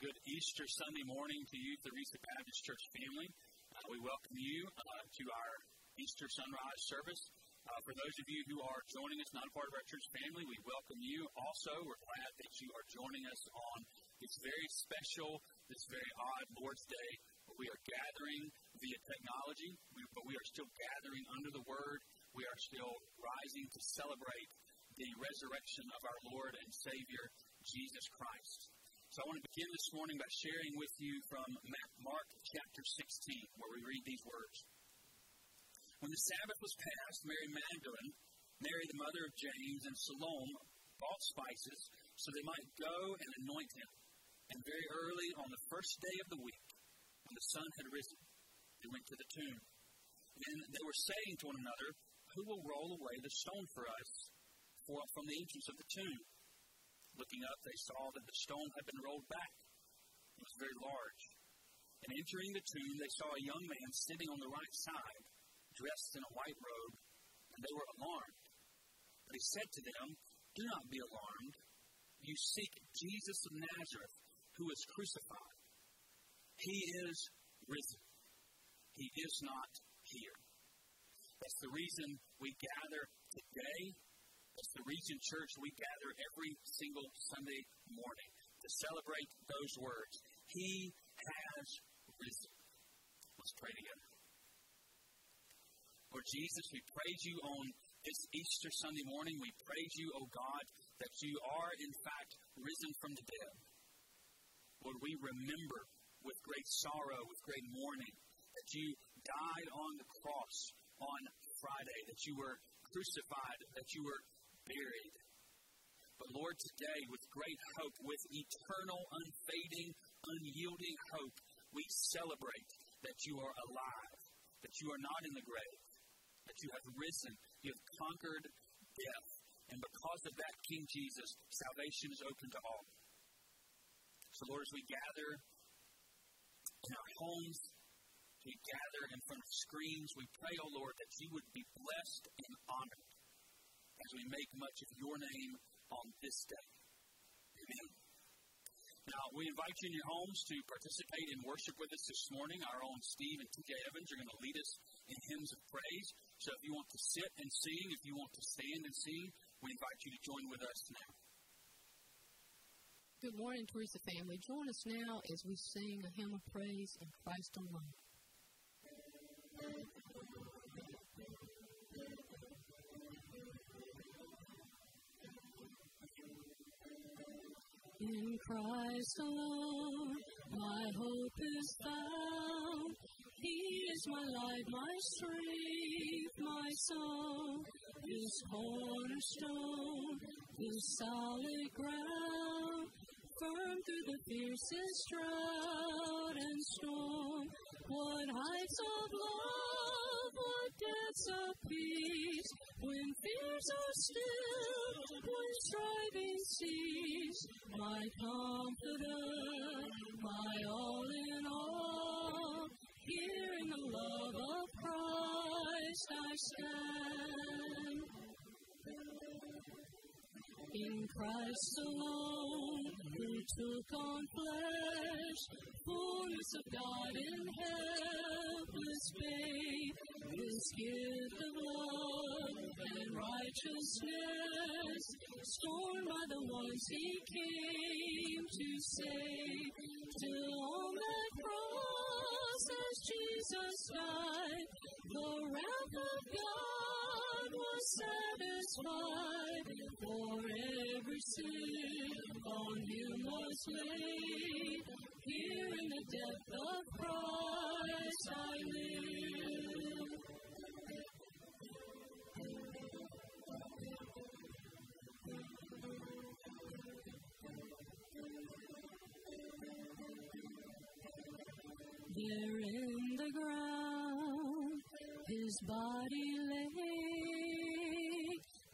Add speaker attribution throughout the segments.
Speaker 1: good Easter Sunday morning to you, the Reese Baptist Church family. Uh, we welcome you uh, to our Easter sunrise service. Uh, for those of you who are joining us, not a part of our church family, we welcome you. Also, we're glad that you are joining us on this very special, this very odd Lord's Day we are gathering via technology, but we are still gathering under the Word. We are still rising to celebrate the resurrection of our Lord and Savior, Jesus Christ. So I want to begin this morning by sharing with you from Mark chapter 16, where we read these words. When the Sabbath was past, Mary Magdalene, Mary the mother of James, and Salome bought spices so they might go and anoint him. And very early on the first day of the week, when the sun had risen, they went to the tomb. And they were saying to one another, Who will roll away the stone for us from the entrance of the tomb? Looking up, they saw that the stone had been rolled back. It was very large. And entering the tomb, they saw a young man sitting on the right side, dressed in a white robe, and they were alarmed. But he said to them, Do not be alarmed. You seek Jesus of Nazareth, who was crucified. He is risen. He is not here. That's the reason we gather today the Region Church we gather every single Sunday morning to celebrate those words. He has risen. Let's pray together. Lord Jesus, we praise you on this Easter Sunday morning. We praise you, O oh God, that you are in fact risen from the dead. Lord, we remember with great sorrow, with great mourning, that you died on the cross on Friday, that you were crucified, that you were buried. But Lord, today, with great hope, with eternal, unfading, unyielding hope, we celebrate that you are alive, that you are not in the grave, that you have risen, you have conquered death. And because of that, King Jesus, salvation is open to all. So, Lord, as we gather in our homes, we gather in front of screens, we pray, O oh Lord, that you would be blessed and honored as we make much of your name on this day. Amen. Now, we invite you in your homes to participate in worship with us this morning. Our own Steve and TJ Evans are going to lead us in hymns of praise. So if you want to sit and sing, if you want to stand and sing, we invite you to join with us now.
Speaker 2: Good morning, Teresa family. Join us now as we sing a hymn of praise in Christ alone. In Christ alone, my hope is found. He is my light, my strength, my song. His cornerstone, His solid ground, firm through the fiercest drought and storm. What heights of love, what depths of peace, when fears are still, when striving cease, my confidant, my all in all, here in the love of Christ I stand. In Christ alone, who took on flesh, fullness of God in helpless babe, this gift of love and righteousness, scorned by the ones he came to save, till on that cross as Jesus died, the wrath of God was satisfied, for every sin him was laid, here in the depth of Christ I live. There in the ground, his body lay,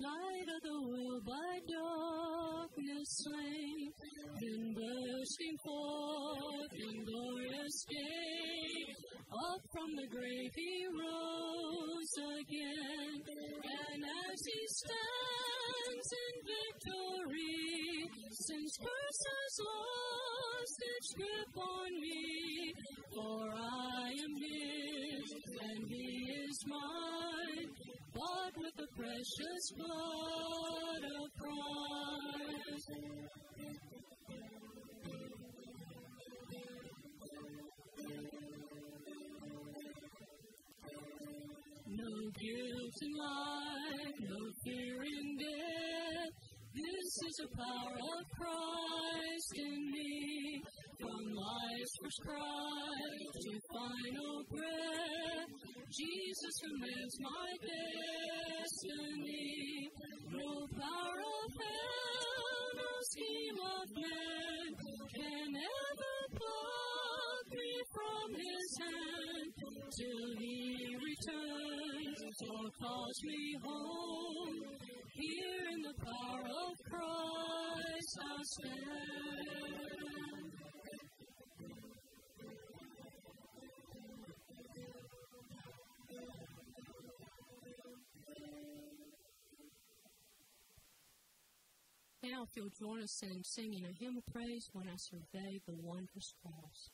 Speaker 2: light of the world by darkness slain, then bursting forth in glorious day, up from the grave he rose again, and as he stands in victory, since curse has lost its grip on me, for I am His and He is mine, bought with the precious blood of Christ. No guilt in life, no fear in death. This is the power of Christ in me. From life's first cry to final breath, Jesus commands my destiny. No power of hell, no scheme of man can ever pluck me from His hand till He returns or calls me home. Here in the power of Christ I stand. Now, if you'll join us in singing a hymn of praise when I survey the wondrous cross.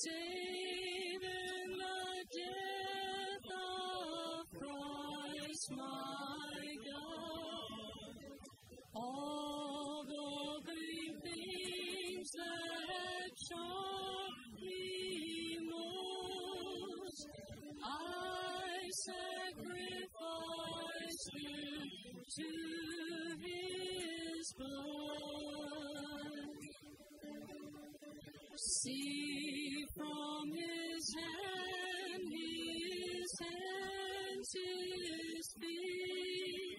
Speaker 2: Save in the death of Christ my God. All the vain things that me most, I sacrifice to His blood. See hands, His feet,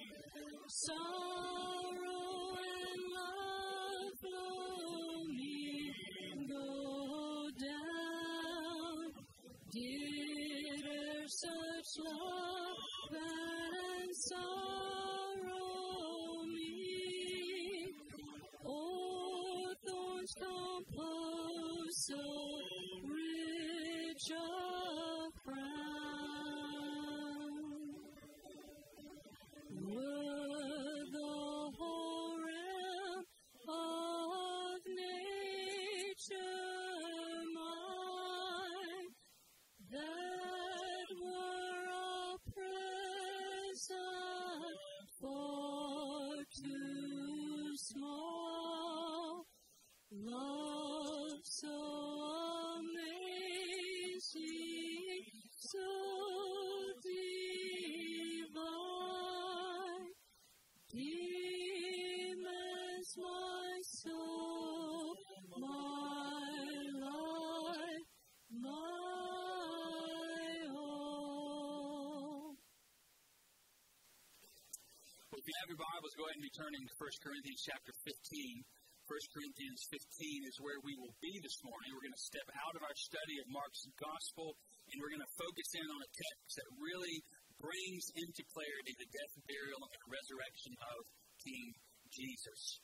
Speaker 1: if you have your Bibles, go ahead and be turning to 1 Corinthians chapter 15. 1 Corinthians 15 is where we will be this morning. We're going to step out of our study of Mark's gospel and we're going to focus in on a text that really brings into clarity the death, burial, and resurrection of King Jesus.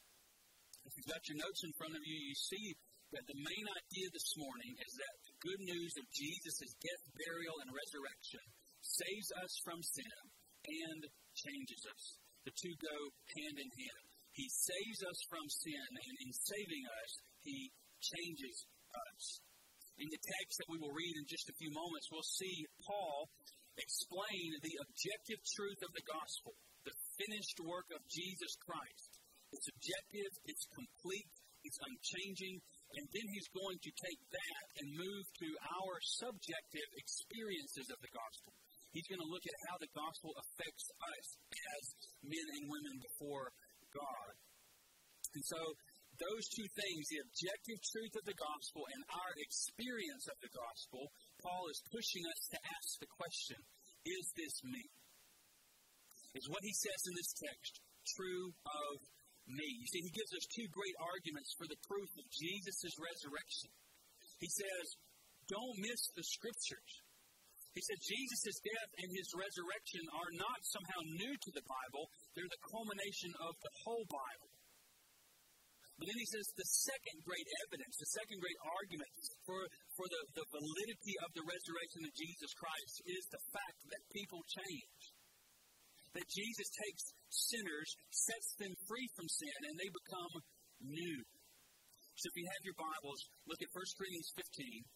Speaker 1: If you've got your notes in front of you, you see that the main idea this morning is that the good news of Jesus' death, burial, and resurrection saves us from sin and changes us. The two go hand in hand. He saves us from sin, and in saving us, He changes us. In the text that we will read in just a few moments, we'll see Paul explain the objective truth of the gospel, the finished work of Jesus Christ. It's objective, it's complete, it's unchanging, and then he's going to take that and move to our subjective experiences of the gospel. He's going to look at how the gospel affects us as men and women before God. And so, those two things, the objective truth of the gospel and our experience of the gospel, Paul is pushing us to ask the question Is this me? Is what he says in this text true of me? You see, he gives us two great arguments for the proof of Jesus' resurrection. He says, Don't miss the scriptures. He said Jesus' death and his resurrection are not somehow new to the Bible, they're the culmination of the whole Bible. But then he says the second great evidence, the second great argument for, for the, the validity of the resurrection of Jesus Christ is the fact that people change. That Jesus takes sinners, sets them free from sin, and they become new. So if you have your Bibles, look at 1 Corinthians 15.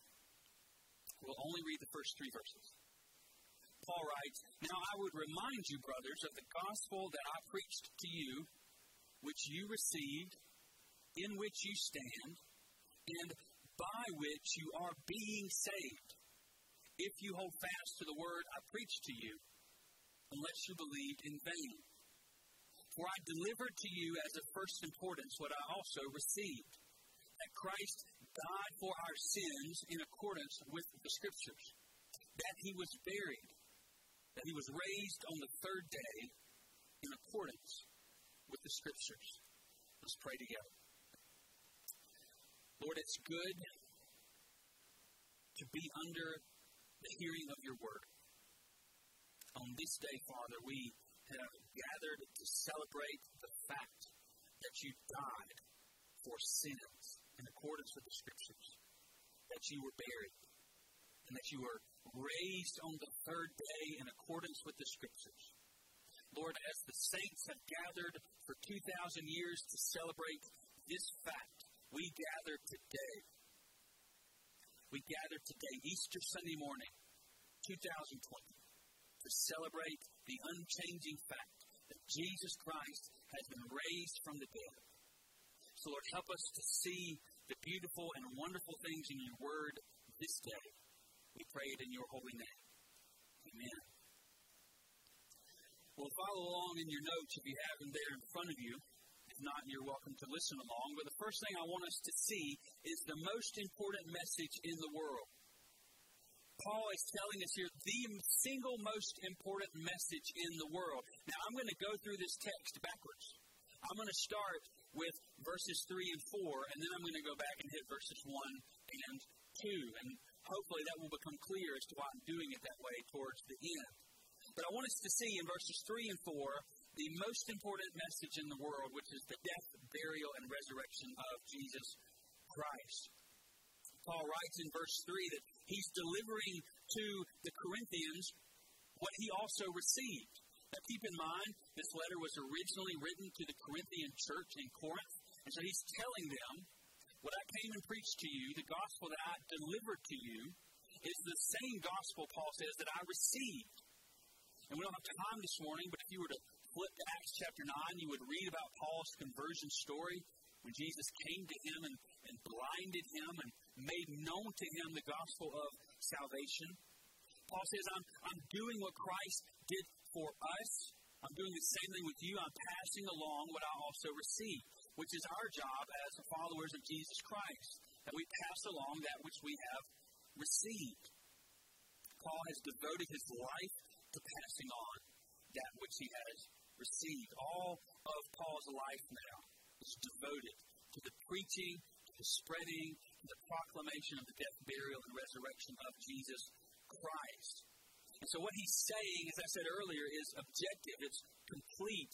Speaker 1: We'll only read the first three verses. Paul writes, Now I would remind you, brothers, of the gospel that I preached to you, which you received, in which you stand, and by which you are being saved, if you hold fast to the word I preached to you, unless you believed in vain. For I delivered to you as of first importance what I also received that Christ died for our sins in accordance with the Scriptures, that he was buried, that he was raised on the third day in accordance with the Scriptures. Let's pray together. Lord, it's good to be under the hearing of your word. On this day, Father, we have gathered to celebrate the fact that you died for sins in accordance with the Scriptures, that you were buried, and that you were raised on the third day in accordance with the Scriptures. Lord, as the saints have gathered for 2,000 years to celebrate this fact, we gather today. We gather today, Easter Sunday morning, 2020, to celebrate the unchanging fact that Jesus Christ has been raised from the dead. So, Lord, help us to see the beautiful and wonderful things in your word this day. We pray it in your holy name. Amen. Well, follow along in your notes if you have them there in front of you. If not, you're welcome to listen along. But the first thing I want us to see is the most important message in the world. Paul is telling us here the single most important message in the world. Now, I'm going to go through this text backwards. I'm going to start with verses 3 and 4, and then I'm going to go back and hit verses 1 and 2. And hopefully that will become clear as to why I'm doing it that way towards the end. But I want us to see in verses 3 and 4 the most important message in the world, which is the death, burial, and resurrection of Jesus Christ. Paul writes in verse 3 that he's delivering to the Corinthians what he also received. Now, keep in mind, this letter was originally written to the Corinthian church in Corinth, and so he's telling them, What I came and preached to you, the gospel that I delivered to you, is the same gospel, Paul says, that I received. And we don't have time this morning, but if you were to flip to Acts chapter 9, you would read about Paul's conversion story when Jesus came to him and, and blinded him and made known to him the gospel of salvation. Paul says, I'm, I'm doing what Christ did for us. I'm doing the same thing with you. I'm passing along what I also received, which is our job as followers of Jesus Christ, that we pass along that which we have received. Paul has devoted his life to passing on that which he has received. All of Paul's life now is devoted to the preaching, to the spreading, to the proclamation of the death, burial, and resurrection of Jesus Christ. And so what he's saying, as I said earlier, is objective, it's complete,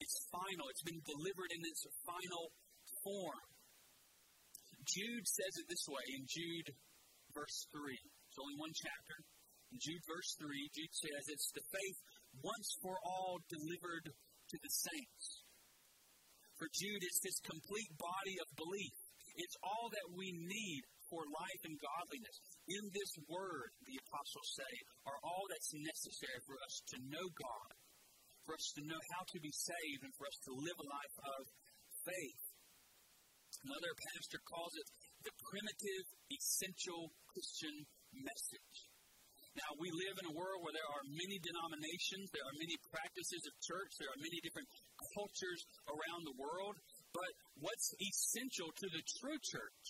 Speaker 1: it's final, it's been delivered in its final form. Jude says it this way in Jude verse 3. It's only one chapter. In Jude verse 3, Jude says, It's the faith once for all delivered to the saints. For Jude, it's this complete body of belief. It's all that we need for life and godliness. In this word, the apostles say, are all that's necessary for us to know God, for us to know how to be saved, and for us to live a life of faith. Another pastor calls it the primitive, essential Christian message. Now, we live in a world where there are many denominations, there are many practices of church, there are many different cultures around the world, but what's essential to the true church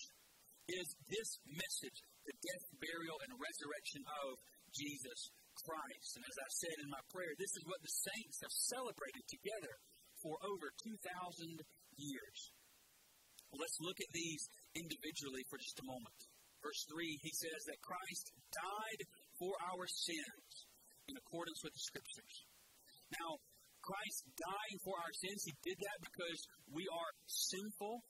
Speaker 1: is this message the death, burial, and resurrection of Jesus Christ. And as I said in my prayer, this is what the saints have celebrated together for over 2,000 years. Well, let's look at these individually for just a moment. Verse 3, he says that Christ died for our sins in accordance with the Scriptures. Now, Christ dying for our sins, he did that because we are sinful.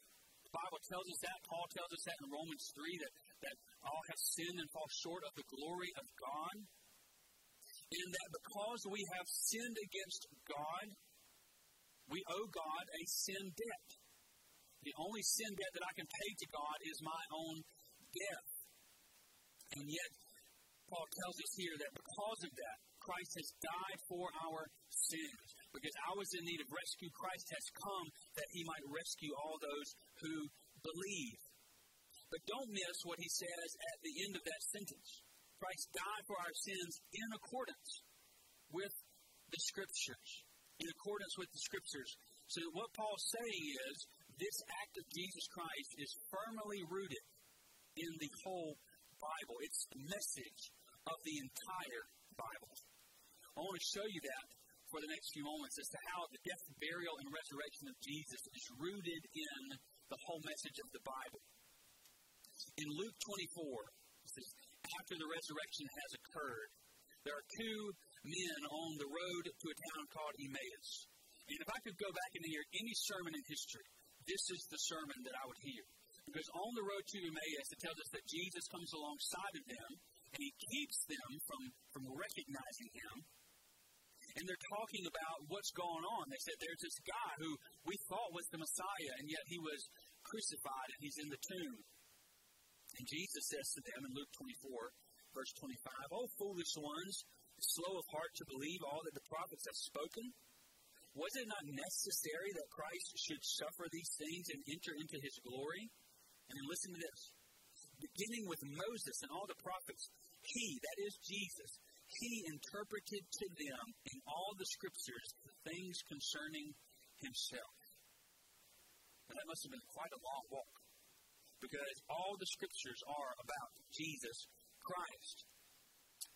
Speaker 1: The Bible tells us that. Paul tells us that in Romans 3 that, that all have sinned and fall short of the glory of God. And that because we have sinned against God, we owe God a sin debt. The only sin debt that I can pay to God is my own death. And yet, Paul tells us here that because of that, Christ has died for our sins. Because I was in need of rescue, Christ has come that he might rescue all those who believe. But don't miss what he says at the end of that sentence. Christ died for our sins in accordance with the Scriptures. In accordance with the Scriptures. So, what Paul's saying is this act of Jesus Christ is firmly rooted in the whole Bible. It's the message of the entire Bible. I want to show you that for the next few moments as to how the death, burial, and resurrection of Jesus is rooted in the whole message of the Bible. In Luke 24, says, after the resurrection has occurred, there are two men on the road to a town called Emmaus. And if I could go back and hear any sermon in history, this is the sermon that I would hear. Because on the road to Emmaus, it tells us that Jesus comes alongside of them and he keeps them from, from recognizing him. And they're talking about what's going on. They said there's this guy who we thought was the Messiah, and yet he was crucified and he's in the tomb. And Jesus says to them in Luke 24, verse 25, Oh, foolish ones, slow of heart to believe all that the prophets have spoken. Was it not necessary that Christ should suffer these things and enter into his glory? And then listen to this. Beginning with Moses and all the prophets, he, that is Jesus, he interpreted to them in all the scriptures the things concerning himself. And that must have been quite a long walk because all the scriptures are about Jesus Christ.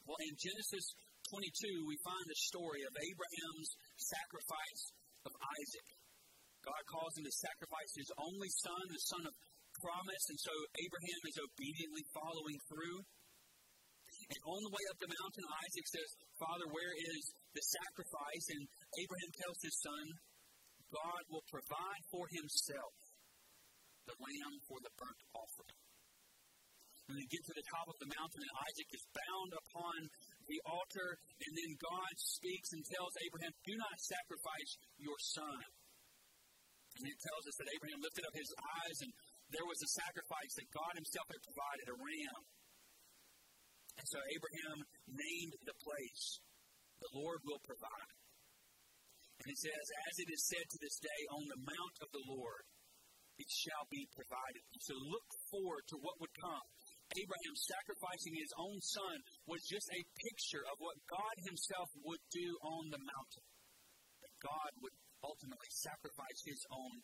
Speaker 1: Well, in Genesis 22, we find the story of Abraham's sacrifice of Isaac. God calls him to sacrifice his only son, the son of promise, and so Abraham is obediently following through. And on the way up the mountain, Isaac says, Father, where is the sacrifice? And Abraham tells his son, God will provide for himself the lamb for the burnt offering. And they get to the top of the mountain, and Isaac is bound upon the altar, and then God speaks and tells Abraham, Do not sacrifice your son. And it tells us that Abraham lifted up his eyes, and there was a sacrifice that God himself had provided, a ram. And so Abraham named the place, The Lord will provide. And it says, As it is said to this day, on the mount of the Lord, it shall be provided. So look forward to what would come. Abraham sacrificing his own son was just a picture of what God himself would do on the mountain. That God would ultimately sacrifice his own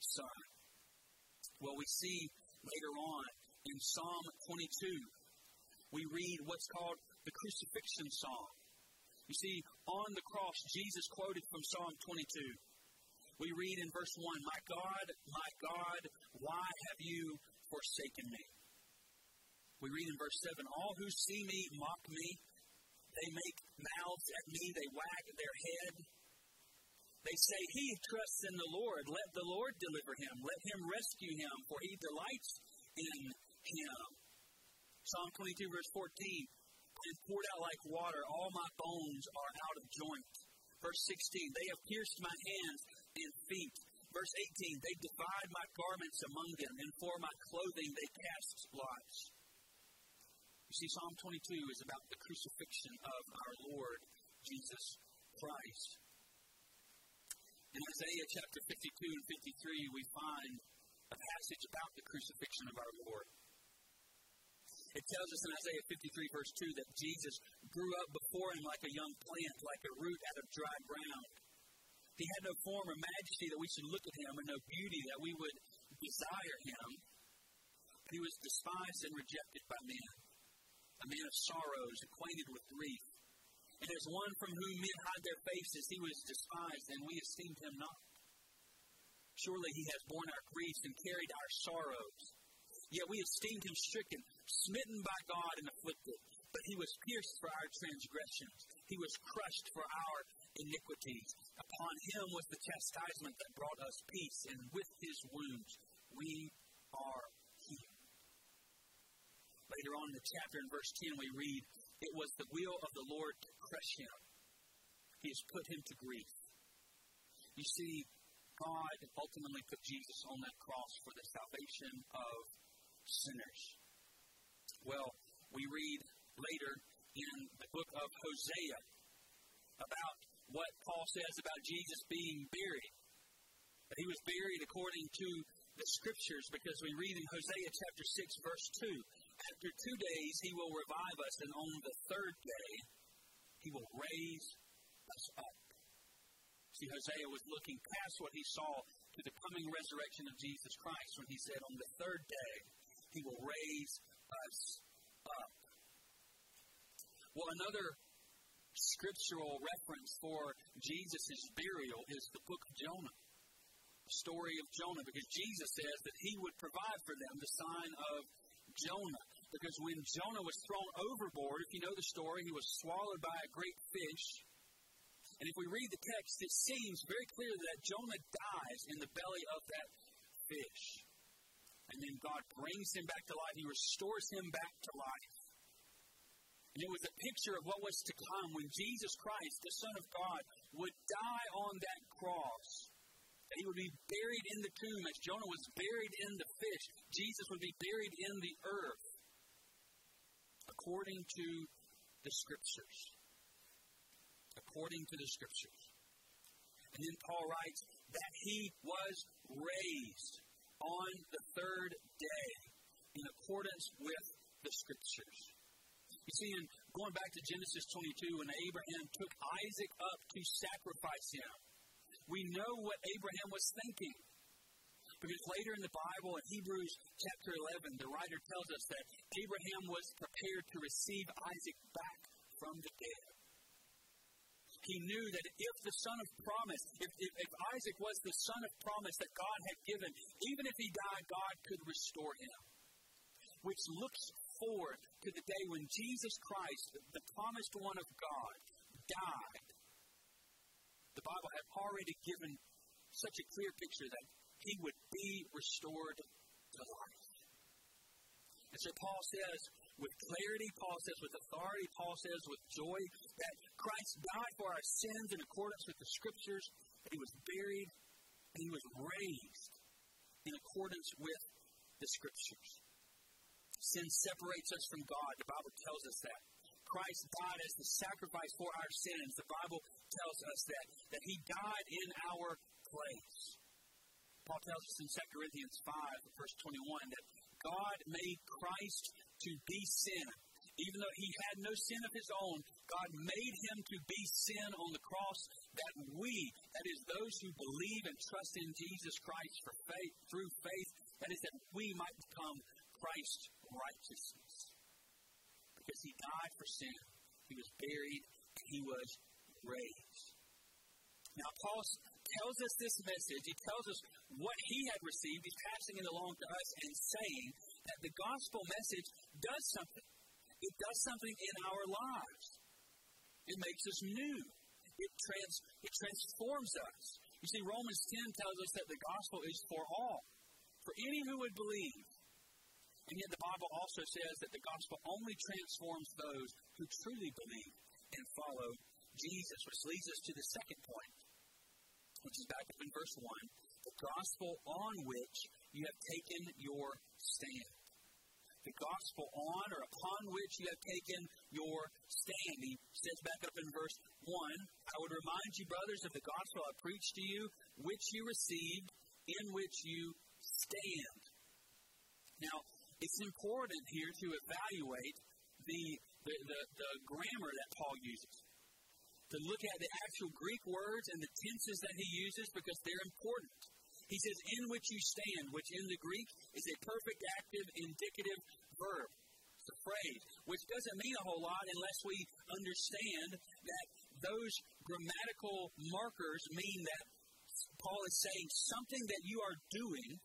Speaker 1: son. Well, we see later on in Psalm 22, we read what's called the crucifixion psalm. You see, on the cross, Jesus quoted from Psalm 22. We read in verse 1 My God, my God, why have you forsaken me? We read in verse 7 All who see me mock me. They make mouths at me, they wag their head. They say, He trusts in the Lord. Let the Lord deliver him. Let him rescue him, for he delights in him. Psalm 22, verse 14. And poured out like water, all my bones are out of joint. Verse 16. They have pierced my hands and feet. Verse 18 They divide my garments among them, and for my clothing they cast lots. You see, Psalm 22 is about the crucifixion of our Lord Jesus Christ. In Isaiah chapter 52 and 53, we find a passage about the crucifixion of our Lord. It tells us in Isaiah 53, verse 2, that Jesus grew up before him like a young plant, like a root out of dry ground. He had no form or majesty that we should look at him, and no beauty that we would desire him. He was despised and rejected by men, a man of sorrows, acquainted with grief. And as one from whom men hide their faces, he was despised, and we esteemed him not. Surely he has borne our griefs and carried our sorrows. Yet we esteemed him stricken, smitten by God, and afflicted. But he was pierced for our transgressions, he was crushed for our iniquities. Upon him was the chastisement that brought us peace, and with his wounds we are healed. Later on in the chapter, in verse 10, we read, It was the will of the Lord to crush him. He has put him to grief. You see, God ultimately put Jesus on that cross for the salvation of sinners. Well, we read later in the book of Hosea about what Paul says about Jesus being buried. That he was buried according to the scriptures because we read in Hosea chapter 6, verse 2 After two days he will revive us, and on the third day he will raise us up. See, Hosea was looking past what he saw to the coming resurrection of Jesus Christ when he said, On the third day he will raise us. Well, another scriptural reference for Jesus' burial is the book of Jonah. The story of Jonah, because Jesus says that he would provide for them the sign of Jonah. Because when Jonah was thrown overboard, if you know the story, he was swallowed by a great fish. And if we read the text, it seems very clear that Jonah dies in the belly of that fish. And then God brings him back to life. He restores him back to life. And it was a picture of what was to come when Jesus Christ, the Son of God, would die on that cross. That he would be buried in the tomb as Jonah was buried in the fish. Jesus would be buried in the earth according to the Scriptures. According to the Scriptures. And then Paul writes that he was raised on the third day in accordance with the Scriptures. You see, in going back to Genesis 22, when Abraham took Isaac up to sacrifice him, we know what Abraham was thinking. Because later in the Bible, in Hebrews chapter 11, the writer tells us that Abraham was prepared to receive Isaac back from the dead. He knew that if the son of promise, if, if, if, Isaac was the son of promise that God had given, even if he died, God could restore him. Which looks forward to the day when Jesus Christ, the promised one of God, died. The Bible had already given such a clear picture that he would be restored to life. And so Paul says, with clarity, Paul says, with authority, Paul says, with joy, that Christ died for our sins in accordance with the Scriptures, he was buried, and he was raised in accordance with the Scriptures. Sin separates us from God. The Bible tells us that. Christ died as the sacrifice for our sins. The Bible tells us that, that He died in our place. Paul tells us in 2 Corinthians 5, verse 21, that God made Christ to be sin. Even though he had no sin of his own, God made him to be sin on the cross that we, that is, those who believe and trust in Jesus Christ for faith, through faith, that is, that we might become Christ's righteousness. Because he died for sin, he was buried, and he was raised. Now, Paul tells us this message. He tells us what he had received. He's passing it along to us and saying that the gospel message does something. It does something in our lives. It makes us new. It, trans, it transforms us. You see, Romans 10 tells us that the gospel is for all, for any who would believe. And yet the Bible also says that the gospel only transforms those who truly believe and follow Jesus, which leads us to the second point, which is back up in verse 1. the gospel on which you have taken your stand. The gospel on or upon which you have taken your stand. He says back up in verse 1 I would remind you, brothers, of the gospel I preached to you, which you received, in which you stand. Now, it's important here to evaluate the, the, the, the grammar that Paul uses to look at the actual Greek words and the tenses that he uses because they're important. He says, in which you stand, which in the Greek is a perfect active indicative verb. It's a phrase, which doesn't mean a whole lot unless we understand that those grammatical markers mean that Paul is saying something that you are doing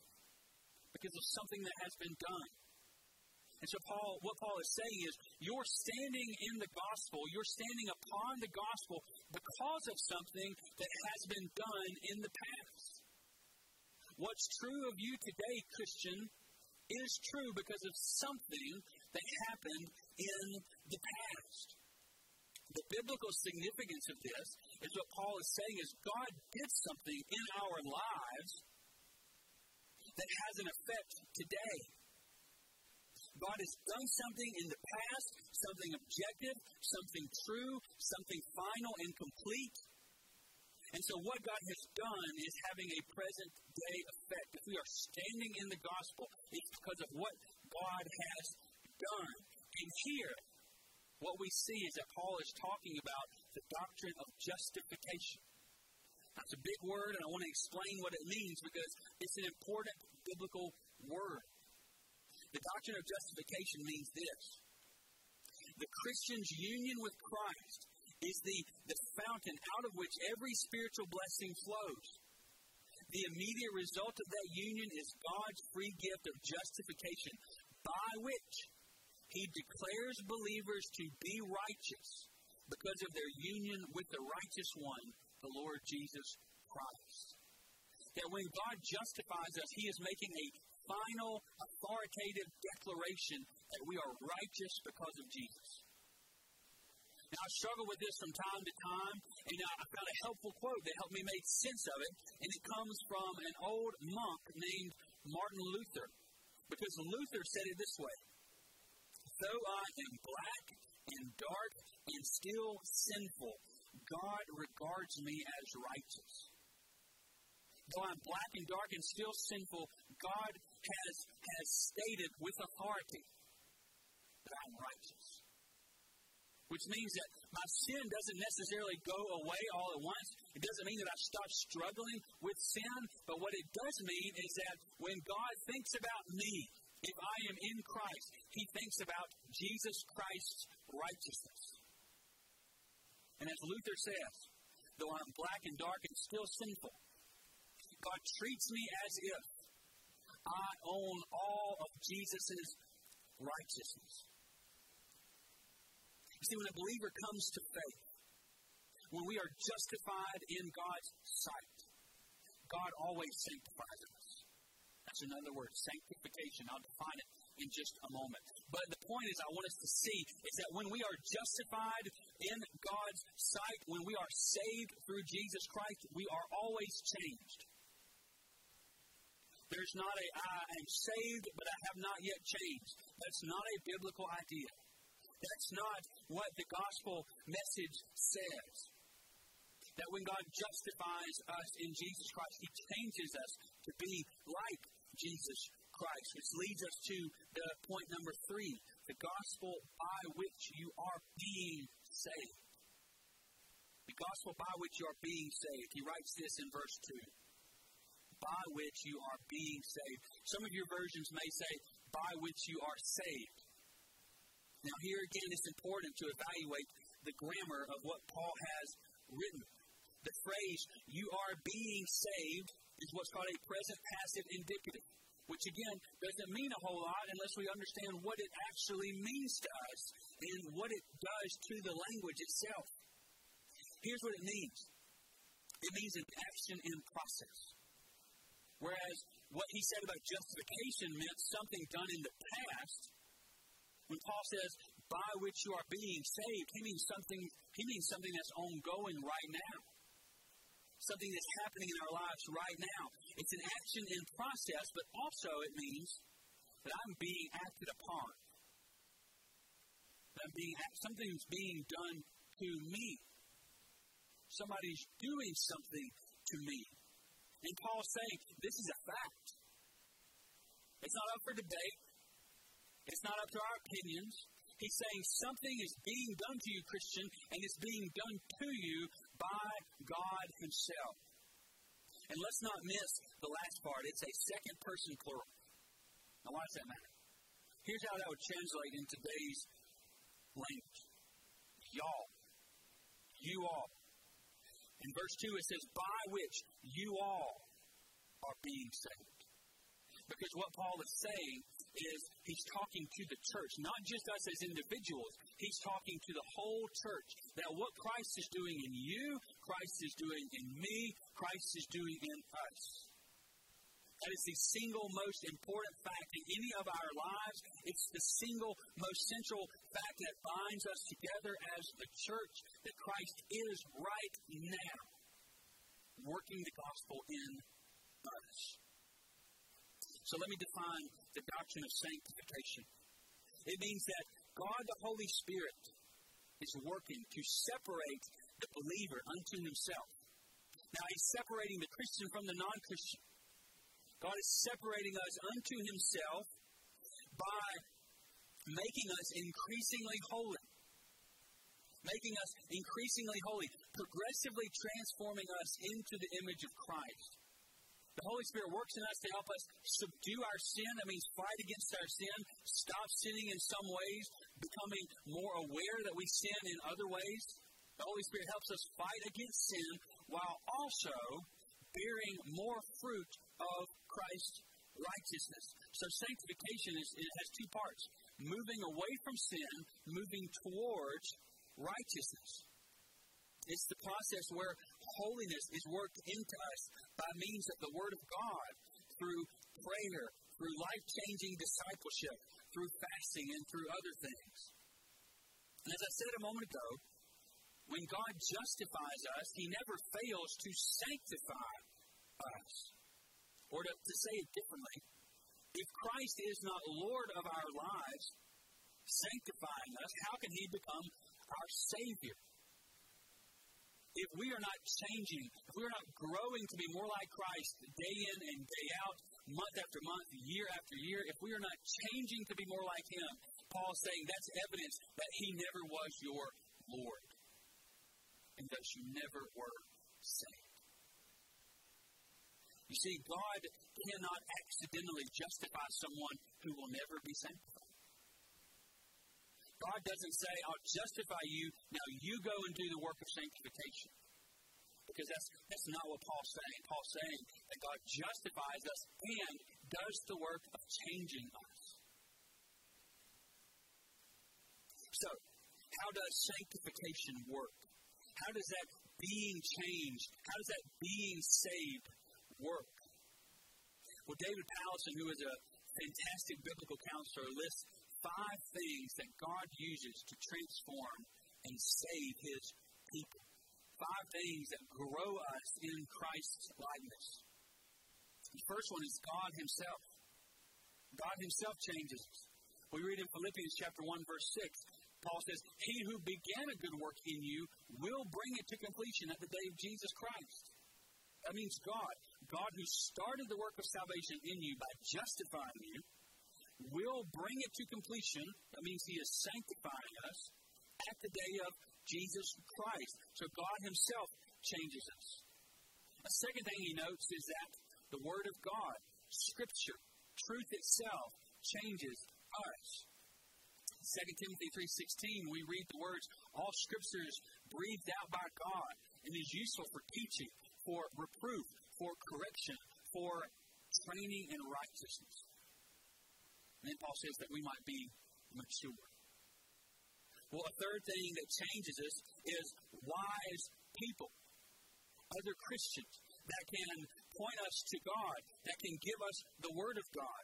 Speaker 1: because of something that has been done. And so, Paul, what Paul is saying is, you're standing in the gospel, you're standing upon the gospel because of something that has been done in the past. What's true of you today, Christian, is true because of something that happened in the past. The biblical significance of this is what Paul is saying is God did something in our lives that has an effect today. God has done something in the past, something objective, something true, something final and complete. And so, what God has done is having a present day effect. If we are standing in the gospel, it's because of what God has done. And here, what we see is that Paul is talking about the doctrine of justification. That's a big word, and I want to explain what it means because it's an important biblical word. The doctrine of justification means this the Christian's union with Christ is the, the fountain out of which every spiritual blessing flows. The immediate result of that union is God's free gift of justification, by which He declares believers to be righteous because of their union with the righteous one, the Lord Jesus Christ. That when God justifies us, He is making a final authoritative declaration that we are righteous because of Jesus. Now, I struggle with this from time to time, and I found a helpful quote that helped me make sense of it, and it comes from an old monk named Martin Luther. Because Luther said it this way Though I am black and dark and still sinful, God regards me as righteous. Though I'm black and dark and still sinful, God has, has stated with authority that I'm righteous. Which means that my sin doesn't necessarily go away all at once. It doesn't mean that I stop struggling with sin, but what it does mean is that when God thinks about me, if I am in Christ, He thinks about Jesus Christ's righteousness. And as Luther says, though I'm black and dark and still sinful, God treats me as if I own all of Jesus' righteousness. You see, when a believer comes to faith, when we are justified in God's sight, God always sanctifies us. That's another word, sanctification. I'll define it in just a moment. But the point is, I want us to see is that when we are justified in God's sight, when we are saved through Jesus Christ, we are always changed. There's not a I am saved, but I have not yet changed. That's not a biblical idea. That's not what the gospel message says. That when God justifies us in Jesus Christ, He changes us to be like Jesus Christ, which leads us to the point number three the gospel by which you are being saved. The gospel by which you are being saved. He writes this in verse 2 by which you are being saved. Some of your versions may say, by which you are saved. Now, here again, it's important to evaluate the grammar of what Paul has written. The phrase, you are being saved, is what's called a present passive indicative, which again doesn't mean a whole lot unless we understand what it actually means to us and what it does to the language itself. Here's what it means it means an action in process. Whereas what he said about justification meant something done in the past. When Paul says, by which you are being saved, he means something, he means something that's ongoing right now. something that's happening in our lives right now. It's an action in process, but also it means that I'm being acted upon. That I'm being, something's being done to me. Somebody's doing something to me. And Paul's saying, this is a fact. It's not up for debate. It's not up to our opinions. He's saying something is being done to you, Christian, and it's being done to you by God Himself. And let's not miss the last part. It's a second person plural. Now, why does that matter? Here's how that would translate in today's language Y'all. You all. In verse 2, it says, By which you all are being saved. Because what Paul is saying is he's talking to the church, not just us as individuals. He's talking to the whole church. That what Christ is doing in you, Christ is doing in me, Christ is doing in us. That is the single most important fact in any of our lives. It's the single most central fact that binds us together as the church that Christ is right now working the gospel in us. So let me define the doctrine of sanctification. It means that God the Holy Spirit is working to separate the believer unto himself. Now, he's separating the Christian from the non Christian. God is separating us unto Himself by making us increasingly holy. Making us increasingly holy, progressively transforming us into the image of Christ. The Holy Spirit works in us to help us subdue our sin. That means fight against our sin, stop sinning in some ways, becoming more aware that we sin in other ways. The Holy Spirit helps us fight against sin while also bearing more fruit of Christ's righteousness. So sanctification is, has two parts moving away from sin, moving towards righteousness. It's the process where holiness is worked into us by means of the Word of God through prayer, through life changing discipleship, through fasting, and through other things. And as I said a moment ago, when God justifies us, He never fails to sanctify us. Or to, to say it differently, if Christ is not Lord of our lives, sanctifying us, how can He become our Savior? If we are not changing, if we are not growing to be more like Christ day in and day out, month after month, year after year, if we are not changing to be more like Him, Paul's saying that's evidence that He never was your Lord and that you never were saved. You see, God cannot accidentally justify someone who will never be sanctified. God doesn't say, I'll justify you, now you go and do the work of sanctification. Because that's, that's not what Paul's saying. Paul's saying that God justifies us and does the work of changing us. So, how does sanctification work? How does that being changed, how does that being saved work? Well, David Powlison, who is a fantastic biblical counselor, lists five things that God uses to transform and save his people. Five things that grow us in Christ's likeness. The first one is God Himself. God Himself changes us. We read in Philippians chapter 1, verse 6, Paul says, He who began a good work in you will bring it to completion at the day of Jesus Christ. That means God. God who started the work of salvation in you by justifying you will bring it to completion. That means He is sanctifying us at the day of Jesus Christ. So God Himself changes us. A second thing He notes is that the Word of God, Scripture, truth itself, changes us. 2 Timothy 3.16, we read the words, All Scripture is breathed out by God and is useful for teaching, for reproof, for correction, for training in righteousness. And then Paul says that we might be mature. Well, a third thing that changes us is wise people, other Christians that can point us to God, that can give us the Word of God.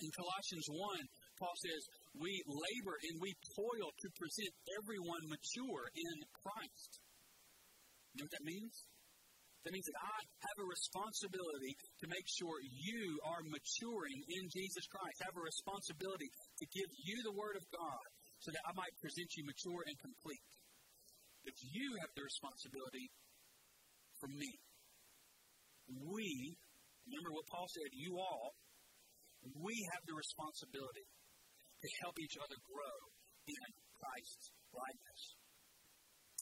Speaker 1: In Colossians 1, Paul says, We labor and we toil to present everyone mature in Christ. You know what that means? That means that I have a responsibility to make sure you are maturing in Jesus Christ. I have a responsibility to give you the Word of God so that I might present you mature and complete. But you have the responsibility for me. We, remember what Paul said, you all, we have the responsibility to help each other grow in Christ's likeness.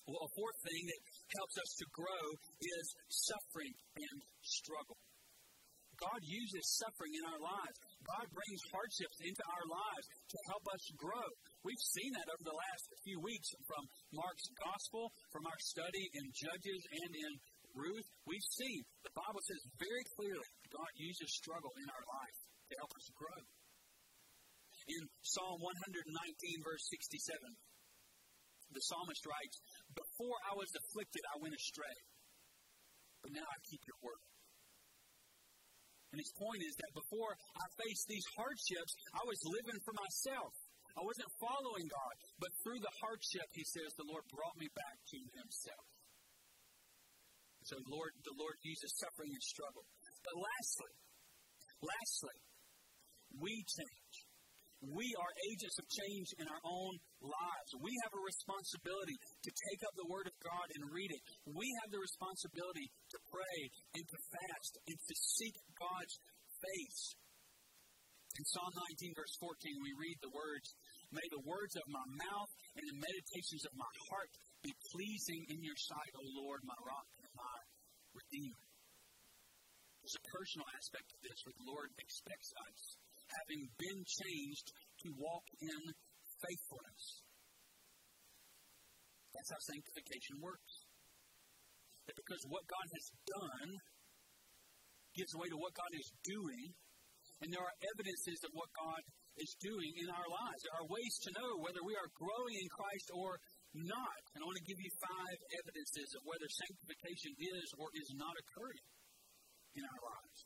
Speaker 1: A fourth thing that helps us to grow is suffering and struggle. God uses suffering in our lives. God brings hardships into our lives to help us grow. We've seen that over the last few weeks from Mark's gospel, from our study in Judges and in Ruth. We've seen the Bible says very clearly God uses struggle in our life to help us grow. In Psalm 119, verse 67, the psalmist writes, Before I was afflicted, I went astray, but now I keep your word. And his point is that before I faced these hardships, I was living for myself. I wasn't following God. But through the hardship, he says, the Lord brought me back to himself. So Lord, the Lord uses suffering and struggle. But lastly, lastly, we change. We are agents of change in our own lives. We have a responsibility to take up the Word of God and read it. We have the responsibility to pray and to fast and to seek God's face. In Psalm 19, verse 14, we read the words May the words of my mouth and the meditations of my heart be pleasing in your sight, O Lord, my rock and my redeemer. There's a personal aspect of this where the Lord expects us having been changed to walk in faithfulness. That's how sanctification works. That because what God has done gives way to what God is doing, and there are evidences of what God is doing in our lives. There are ways to know whether we are growing in Christ or not. And I want to give you five evidences of whether sanctification is or is not occurring in our lives.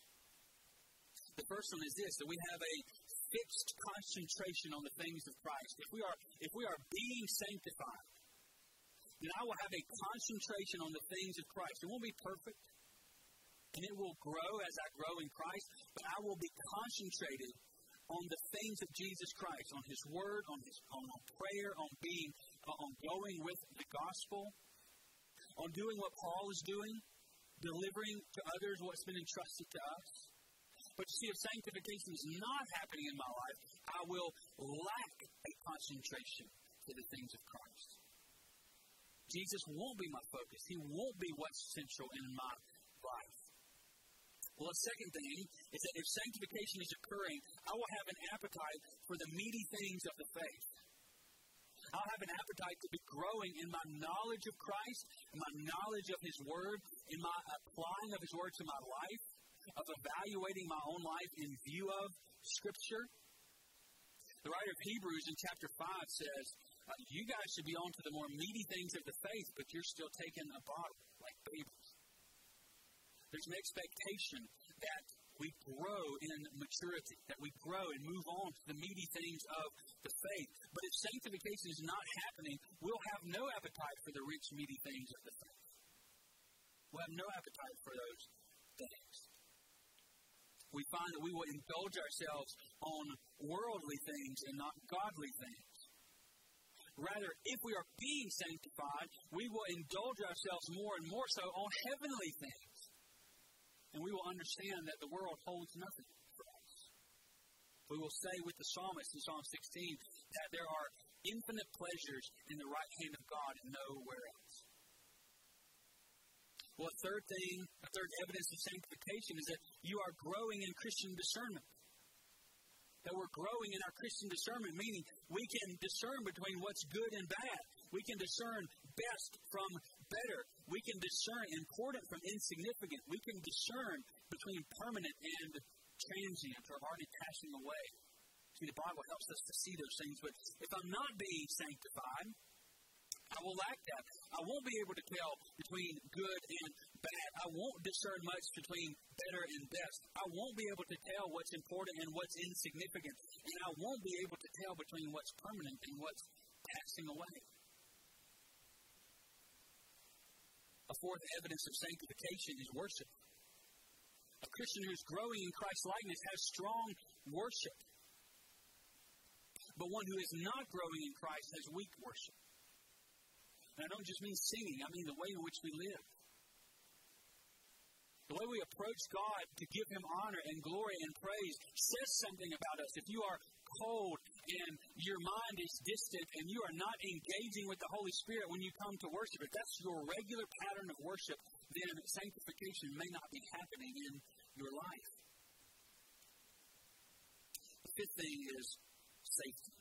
Speaker 1: The first one is this that we have a fixed concentration on the things of Christ. If we are if we are being sanctified, then I will have a concentration on the things of Christ. It won't be perfect. And it will grow as I grow in Christ, but I will be concentrated on the things of Jesus Christ, on His Word, on His on, on prayer, on being, on going with the gospel, on doing what Paul is doing, delivering to others what's been entrusted to us. But see, if sanctification is not happening in my life, I will lack a concentration to the things of Christ. Jesus won't be my focus. He won't be what's central in my life. Well, the second thing is that if sanctification is occurring, I will have an appetite for the meaty things of the faith. I'll have an appetite to be growing in my knowledge of Christ, in my knowledge of His Word, in my applying of His Word to my life, of evaluating my own life in view of Scripture. The writer of Hebrews in chapter 5 says, uh, You guys should be on to the more meaty things of the faith, but you're still taking a bottle like babies. There's an expectation that we grow in maturity, that we grow and move on to the meaty things of the faith. But if sanctification is not happening, we'll have no appetite for the rich, meaty things of the faith. We'll have no appetite for those things we find that we will indulge ourselves on worldly things and not godly things. Rather, if we are being sanctified, we will indulge ourselves more and more so on heavenly things. And we will understand that the world holds nothing for us. We will say with the psalmist in Psalm 16 that there are infinite pleasures in the right hand of God and nowhere else. Well, a third thing, a third evidence of sanctification is that you are growing in Christian discernment. That we're growing in our Christian discernment, meaning we can discern between what's good and bad. We can discern best from better. We can discern important from insignificant. We can discern between permanent and transient or already passing away. See, the Bible helps us to see those things. But if I'm not being sanctified, I will lack that. I won't be able to tell between good and bad. I won't discern much between better and best. I won't be able to tell what's important and what's insignificant. And I won't be able to tell between what's permanent and what's passing away. A fourth evidence of sanctification is worship. A Christian who's growing in Christ's likeness has strong worship. But one who is not growing in Christ has weak worship. And I don't just mean singing, I mean the way in which we live. The way we approach God to give Him honor and glory and praise says something about us. If you are cold and your mind is distant and you are not engaging with the Holy Spirit when you come to worship, if that's your regular pattern of worship, then sanctification may not be happening in your life. The fifth thing is safety.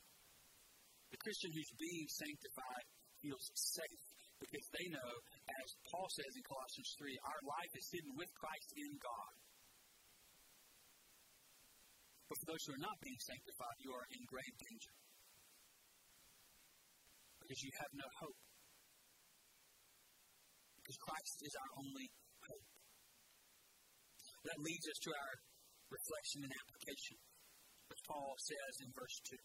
Speaker 1: The Christian who's being sanctified feels safe because they know, as Paul says in Colossians 3, our life is hidden with Christ in God. But for those who are not being sanctified, you are in grave danger because you have no hope. Because Christ is our only hope. That leads us to our reflection and application, which Paul says in verse 2.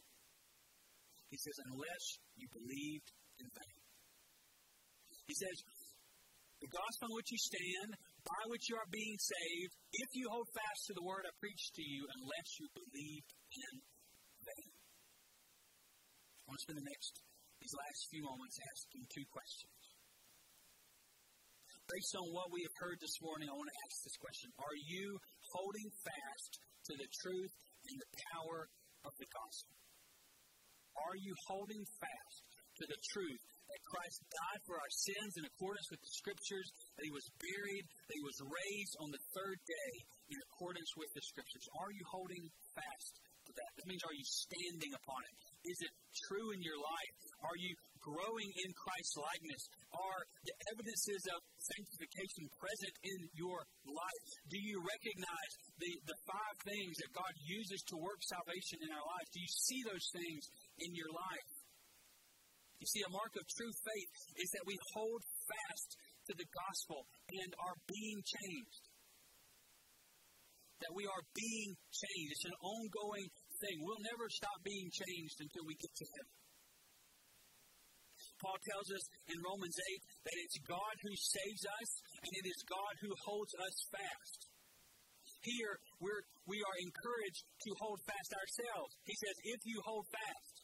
Speaker 1: He says, Unless you believed in vain. He says, The gospel on which you stand, by which you are being saved, if you hold fast to the word I preached to you, unless you believed in vain. I want to spend the next, these last few moments asking two questions. Based on what we have heard this morning, I want to ask this question Are you holding fast to the truth and the power of the gospel? Are you holding fast to the truth that Christ died for our sins in accordance with the Scriptures, that He was buried, that He was raised on the third day in accordance with the Scriptures. Are you holding fast to that? That means, are you standing upon it? Is it true in your life? Are you growing in Christ's likeness? Are the evidences of sanctification present in your life? Do you recognize the, the five things that God uses to work salvation in our lives? Do you see those things in your life? You see, a mark of true faith is that we hold fast to the gospel and are being changed. That we are being changed. It's an ongoing thing. We'll never stop being changed until we get to heaven. Paul tells us in Romans 8 that it's God who saves us and it is God who holds us fast. Here, we're, we are encouraged to hold fast ourselves. He says, if you hold fast.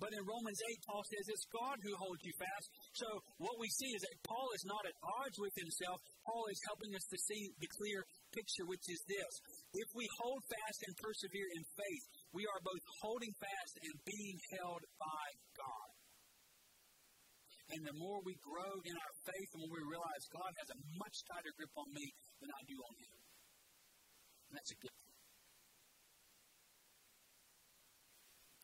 Speaker 1: But in Romans 8, Paul says it's God who holds you fast. So what we see is that Paul is not at odds with himself. Paul is helping us to see the clear picture, which is this. If we hold fast and persevere in faith, we are both holding fast and being held by God. And the more we grow in our faith, the more we realize God has a much tighter grip on me than I do on Him. And that's a good thing.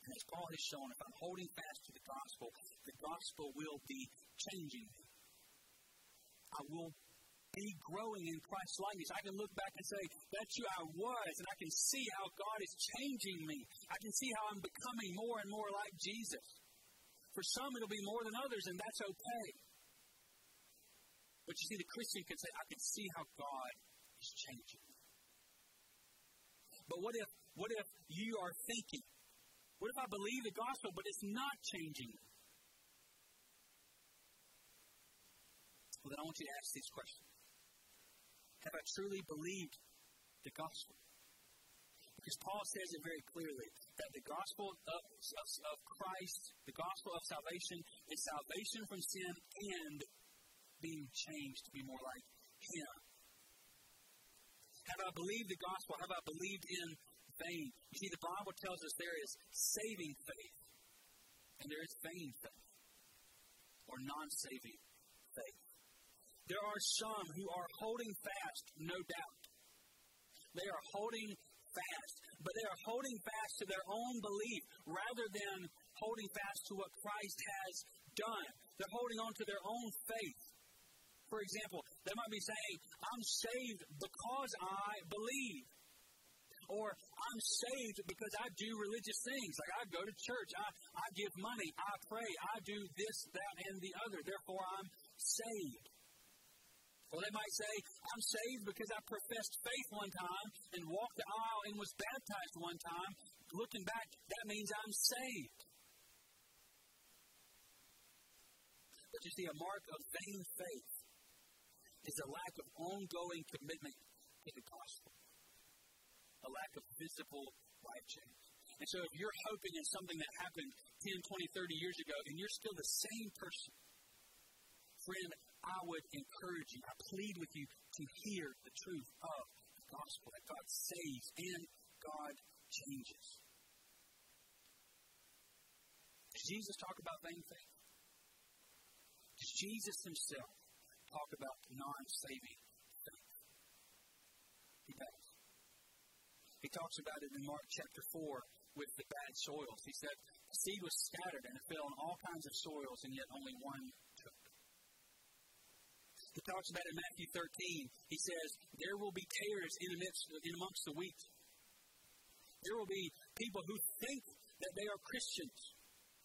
Speaker 1: As Paul has shown, if I'm holding fast to the gospel, the gospel will be changing me. I will be growing in Christ's likeness. I can look back and say, that's who I was, and I can see how God is changing me. I can see how I'm becoming more and more like Jesus. For some, it'll be more than others, and that's okay. But you see, the Christian can say, I can see how God is changing me. But what if, what if you are thinking, what if I believe the gospel, but it's not changing? Well, then I want you to ask these questions. Have I truly believed the gospel? Because Paul says it very clearly that the gospel of, of, of Christ, the gospel of salvation, is salvation from sin and being changed to be more like Him. Have I believed the gospel? Have I believed in vain? You see, the Bible tells us there is saving faith and there is vain faith or non saving faith. There are some who are holding fast, no doubt. They are holding fast, but they are holding fast to their own belief rather than holding fast to what Christ has done. They're holding on to their own faith. For example, they might be saying, I'm saved because I believe. Or I'm saved because I do religious things. Like I go to church, I, I give money, I pray, I do this, that, and the other. Therefore, I'm saved. Or they might say, I'm saved because I professed faith one time and walked the aisle and was baptized one time. Looking back, that means I'm saved. But you see, a mark of vain faith is a lack of ongoing commitment to the gospel, a lack of visible life change. And so if you're hoping in something that happened 10, 20, 30 years ago, and you're still the same person, friend, I would encourage you, I plead with you to hear the truth of the gospel that God saves and God changes. Does Jesus talk about vain faith? Does Jesus himself talk about non saving faith? He does. He talks about it in Mark chapter 4 with the bad soils. He said, seed was scattered and it fell on all kinds of soils, and yet only one took. He talks about it in Matthew 13. He says, There will be tares in, amidst, in amongst the wheat. There will be people who think that they are Christians,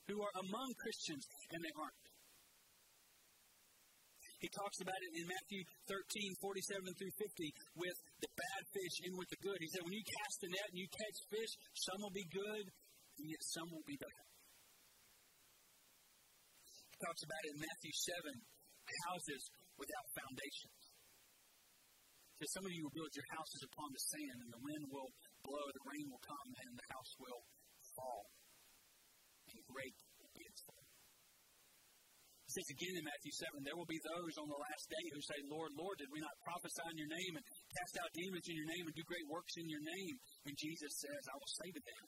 Speaker 1: who are among Christians, and they aren't. He talks about it in Matthew 13, 47 through 50, with the bad fish in with the good. He said, when you cast the net and you catch fish, some will be good, and yet some will be bad. He talks about it in Matthew 7, houses without foundations. So some of you will build your houses upon the sand, and the wind will blow, the rain will come, and the house will fall. And great says again in Matthew 7, there will be those on the last day who say, Lord, Lord, did we not prophesy in your name and cast out demons in your name and do great works in your name? And Jesus says, I will say to them,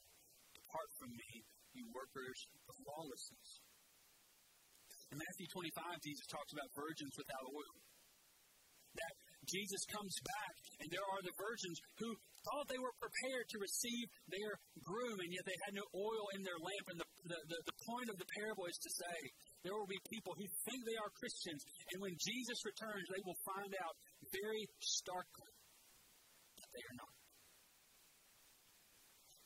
Speaker 1: Depart from me, you workers of lawlessness. In Matthew 25, Jesus talks about virgins without oil. That Jesus comes back, and there are the virgins who thought they were prepared to receive their groom, and yet they had no oil in their lamp. And the, the, the, the point of the parable is to say there will be people who think they are Christians, and when Jesus returns, they will find out very starkly that they are not.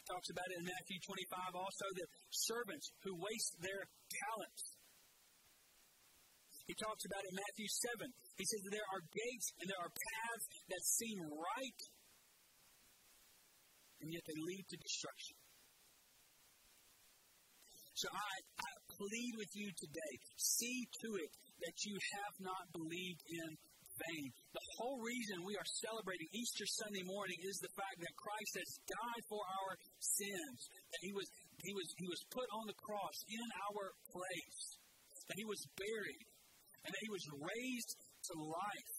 Speaker 1: He talks about it in Matthew 25 also that servants who waste their talents he talks about it in Matthew 7. He says that there are gates and there are paths that seem right, and yet they lead to destruction. So I, I plead with you today see to it that you have not believed in vain. The whole reason we are celebrating Easter Sunday morning is the fact that Christ has died for our sins, that he was, he was, he was put on the cross in our place, that he was buried, and that he was raised to life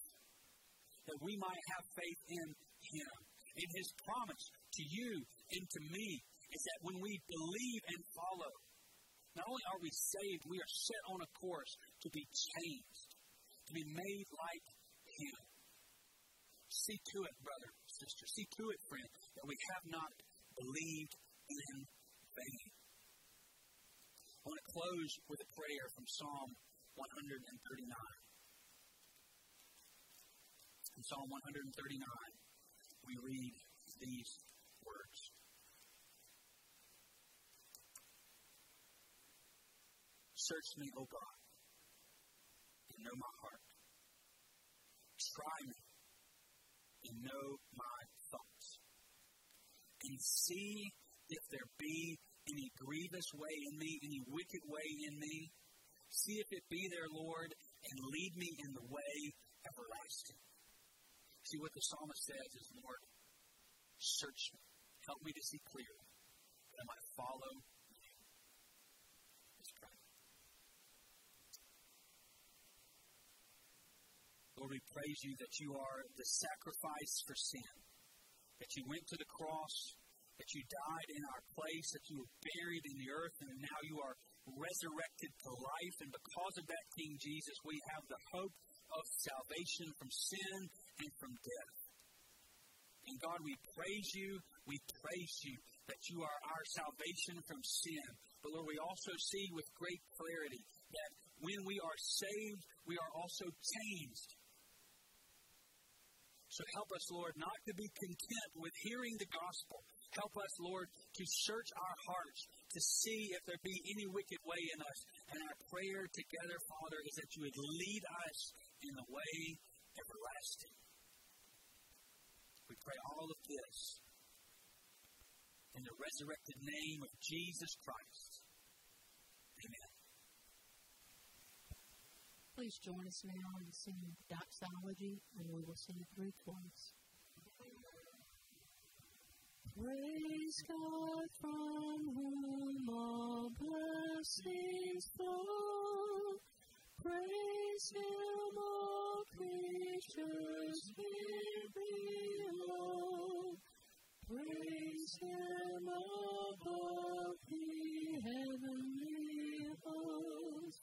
Speaker 1: that we might have faith in him. And his promise to you and to me is that when we believe and follow, not only are we saved, we are set on a course to be changed, to be made like him. See to it, brother, sister. See to it, friend, that we have not believed in vain. I want to close with a prayer from Psalm 139. In Psalm 139, we read these words. Search me, O God, and know my heart. Try me and know my thoughts. And see if there be any grievous way in me, any wicked way in me See if it be there, Lord, and lead me in the way everlasting. See what the psalmist says is, Lord, search me. Help me to see clearly that I might follow you. Let's pray. Lord, we praise you that you are the sacrifice for sin, that you went to the cross, that you died in our place, that you were buried in the earth, and now you are resurrected to life. And because of that, King Jesus, we have the hope of salvation from sin and from death. And God, we praise you. We praise you that you are our salvation from sin. But Lord, we also see with great clarity that when we are saved, we are also changed. So help us, Lord, not to be content with hearing the gospel. Help us, Lord, to search our hearts to see if there be any wicked way in us. And our prayer together, Father, is that you would lead us in the way everlasting. We pray all of this in the resurrected name of Jesus Christ. Amen.
Speaker 2: Please join us now in singing doxology, and we will sing three chorus. Praise God from whom all blessings flow. Praise Him, all creatures here below. Praise Him above the heavenly host.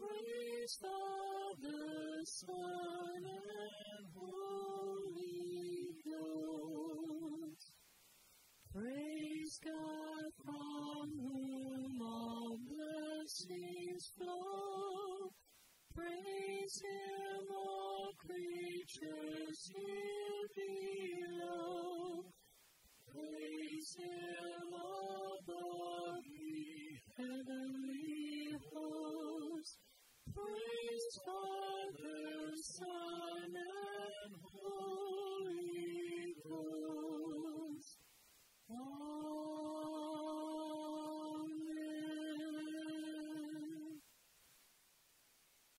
Speaker 2: Praise Father, Son, and Holy Ghost. Praise God from whom all blessings flow. Praise Him, all creatures here below. Praise Him above the heavenly host. Praise Father, Son, and Holy Ghost.